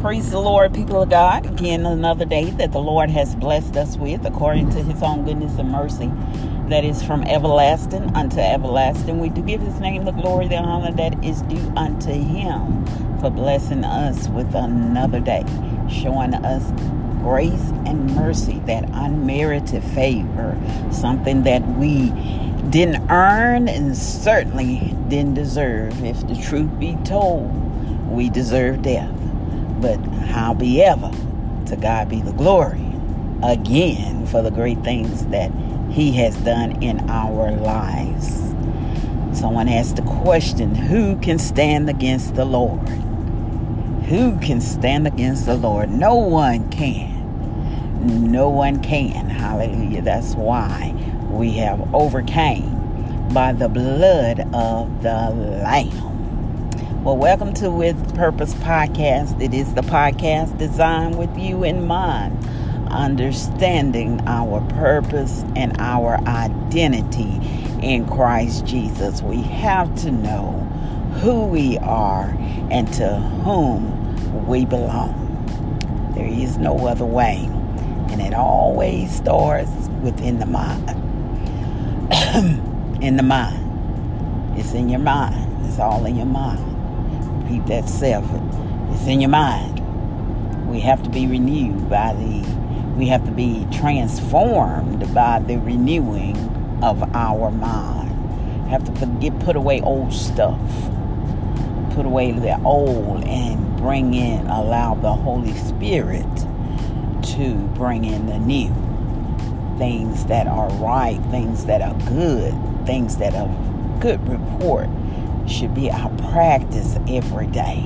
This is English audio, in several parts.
Praise the Lord, people of God. Again, another day that the Lord has blessed us with according to his own goodness and mercy. That is from everlasting unto everlasting. We do give his name the glory, the honor that is due unto him for blessing us with another day, showing us grace and mercy, that unmerited favor, something that we didn't earn and certainly didn't deserve. If the truth be told, we deserve death. But howbeit, to God be the glory again for the great things that He has done in our lives. Someone asked the question who can stand against the Lord? Who can stand against the Lord? No one can. No one can. Hallelujah. That's why we have overcame by the blood of the Lamb. Well, welcome to With Purpose Podcast. It is the podcast designed with you in mind, understanding our purpose and our identity in Christ Jesus. We have to know who we are and to whom we belong. There is no other way, and it always starts within the mind. in the mind. It's in your mind. It's all in your mind repeat that self. It's in your mind. We have to be renewed by the, we have to be transformed by the renewing of our mind. Have to forget, put away old stuff. Put away the old and bring in, allow the Holy Spirit to bring in the new. Things that are right, things that are good, things that are good report should be our practice every day.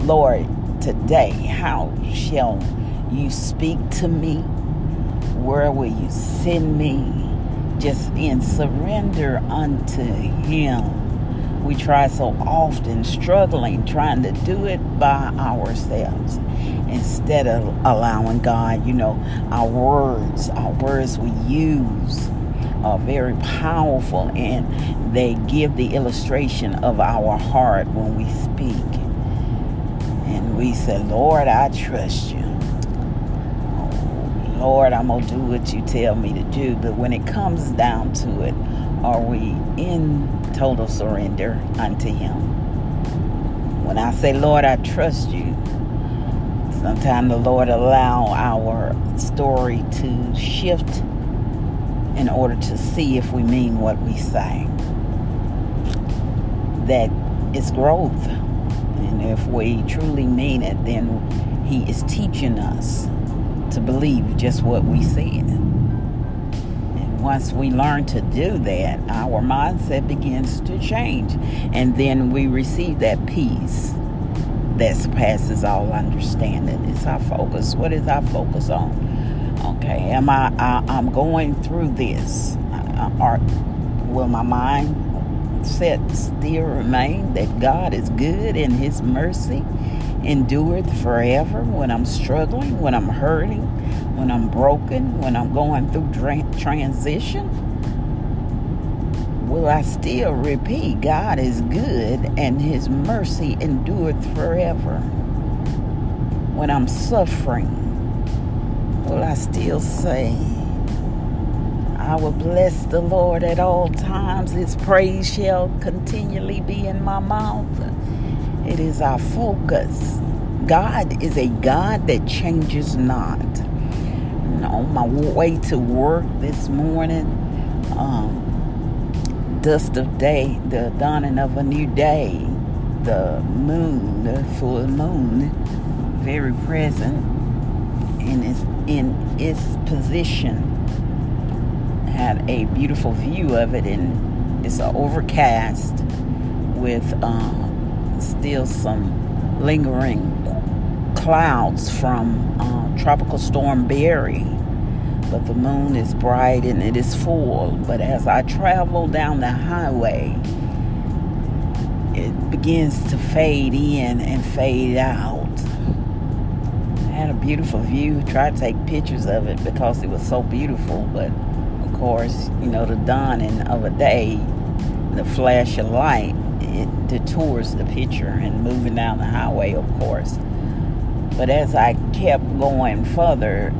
Lord, today, how shall you speak to me? Where will you send me? Just in surrender unto Him. We try so often struggling, trying to do it by ourselves instead of allowing God, you know, our words, our words we use are very powerful and they give the illustration of our heart when we speak. And we say, Lord, I trust you. Oh, Lord, I'm going to do what you tell me to do. But when it comes down to it, are we in total surrender unto Him? When I say, Lord, I trust you, sometimes the Lord allow our story to shift in order to see if we mean what we say. That is growth. And if we truly mean it, then He is teaching us to believe just what we said. And once we learn to do that, our mindset begins to change. And then we receive that peace that surpasses all understanding. It's our focus. What is our focus on? Okay, am I, I am going through this? Uh, or will my mind set still remain that God is good and His mercy endureth forever? When I'm struggling, when I'm hurting, when I'm broken, when I'm going through transition, will I still repeat God is good and His mercy endureth forever? When I'm suffering will I still say, I will bless the Lord at all times. His praise shall continually be in my mouth. It is our focus. God is a God that changes not. And on my way to work this morning, um, dust of day, the dawning of a new day, the moon, the full moon, very present in its in its position had a beautiful view of it and it's overcast with uh, still some lingering clouds from uh, tropical storm Barry but the moon is bright and it is full. But as I travel down the highway it begins to fade in and fade out had a beautiful view. Tried to take pictures of it because it was so beautiful. But of course, you know, the dawning of a day, the flash of light, it detours the picture. And moving down the highway, of course, But as I kept going further,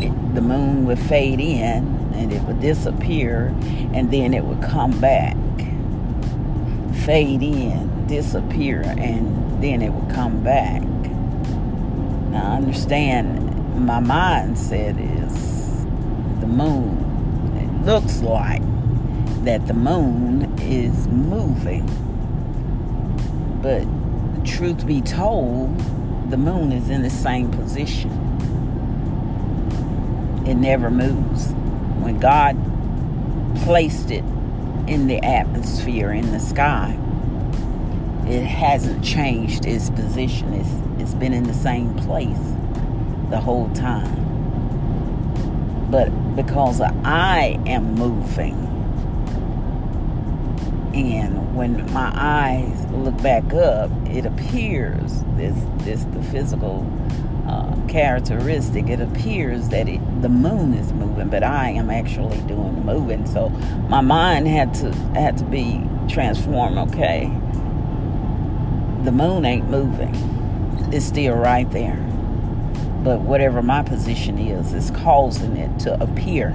it, the moon would fade in and it would disappear and then it would come back. Fade in, disappear, and then it would come back. I understand my mindset is the moon. It looks like that the moon is moving. But truth be told, the moon is in the same position. It never moves. When God placed it in the atmosphere, in the sky, it hasn't changed its position. It's, it's been in the same place the whole time. But because I am moving, and when my eyes look back up, it appears this this the physical uh, characteristic. It appears that it, the moon is moving, but I am actually doing the moving. So my mind had to had to be transformed. Okay, the moon ain't moving; it's still right there. But whatever my position is, is causing it to appear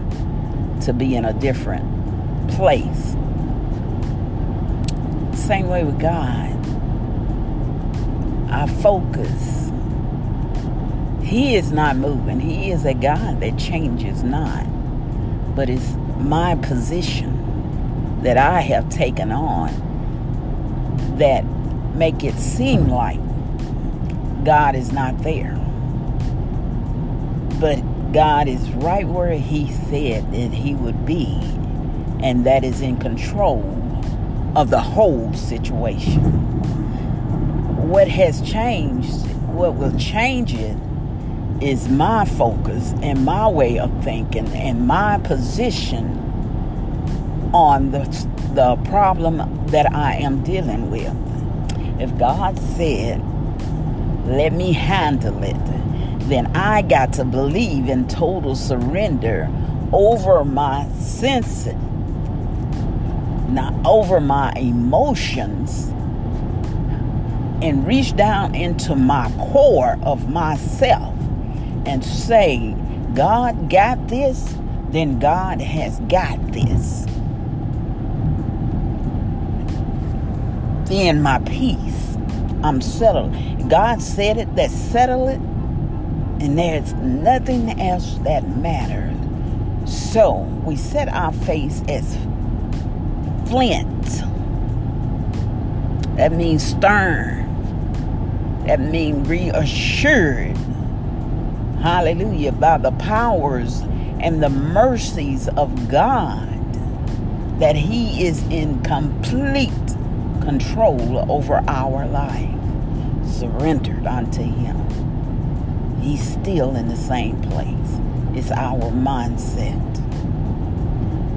to be in a different place same way with God. Our focus. He is not moving. He is a God that changes not. But it's my position that I have taken on that make it seem like God is not there. But God is right where He said that He would be, and that is in control of the whole situation. What has changed, what will change it, is my focus and my way of thinking and my position on the, the problem that I am dealing with. If God said, let me handle it, then I got to believe in total surrender over my senses not over my emotions and reach down into my core of myself and say, God got this, then God has got this. Then my peace, I'm settled. God said it, that settle it, and there's nothing else that matters. So we set our face as flint. That means stern. That means reassured. Hallelujah. By the powers and the mercies of God. That He is in complete control over our life. Surrendered unto Him. He's still in the same place. It's our mindset.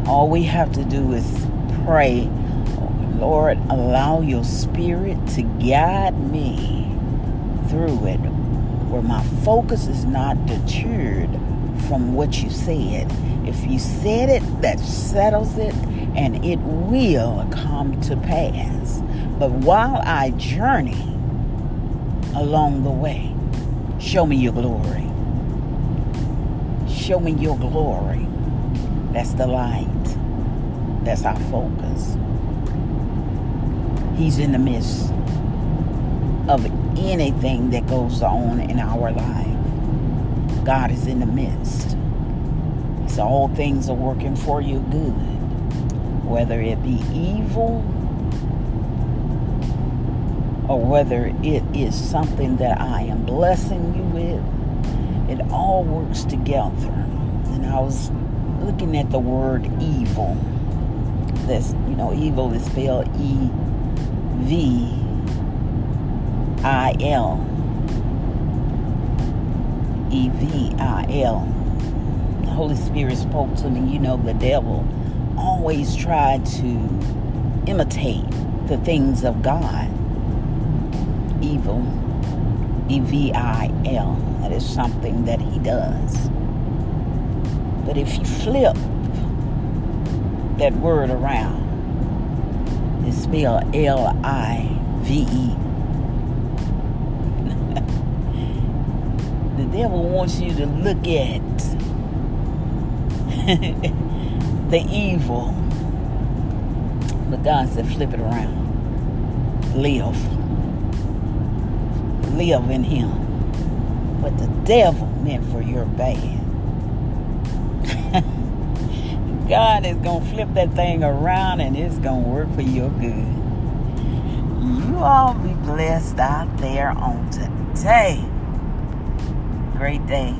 All we have to do is pray, Lord, allow your spirit to guide me through it, where my focus is not deterred from what you said. If you said it, that settles it, and it will come to pass. But while I journey along the way, show me your glory. Show me your glory. That's the light. That's our focus. He's in the midst of anything that goes on in our life. God is in the midst. So all things are working for you good. Whether it be evil or whether it is something that I am blessing you with, it all works together. And I was looking at the word evil this, you know, evil is spelled E V I L. E V I L. The Holy Spirit spoke to me. You know, the devil always tried to imitate the things of God. Evil. E V I L. That is something that he does. But if you flip that word around. It's spelled L I V E. the devil wants you to look at the evil. But God said, flip it around. Live. Live in Him. But the devil meant for your bad. God is going to flip that thing around and it's going to work for your good. You all be blessed out there on today. Great day.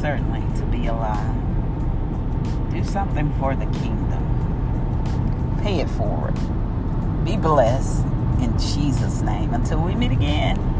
Certainly to be alive. Do something for the kingdom. Pay it forward. Be blessed in Jesus' name. Until we meet again.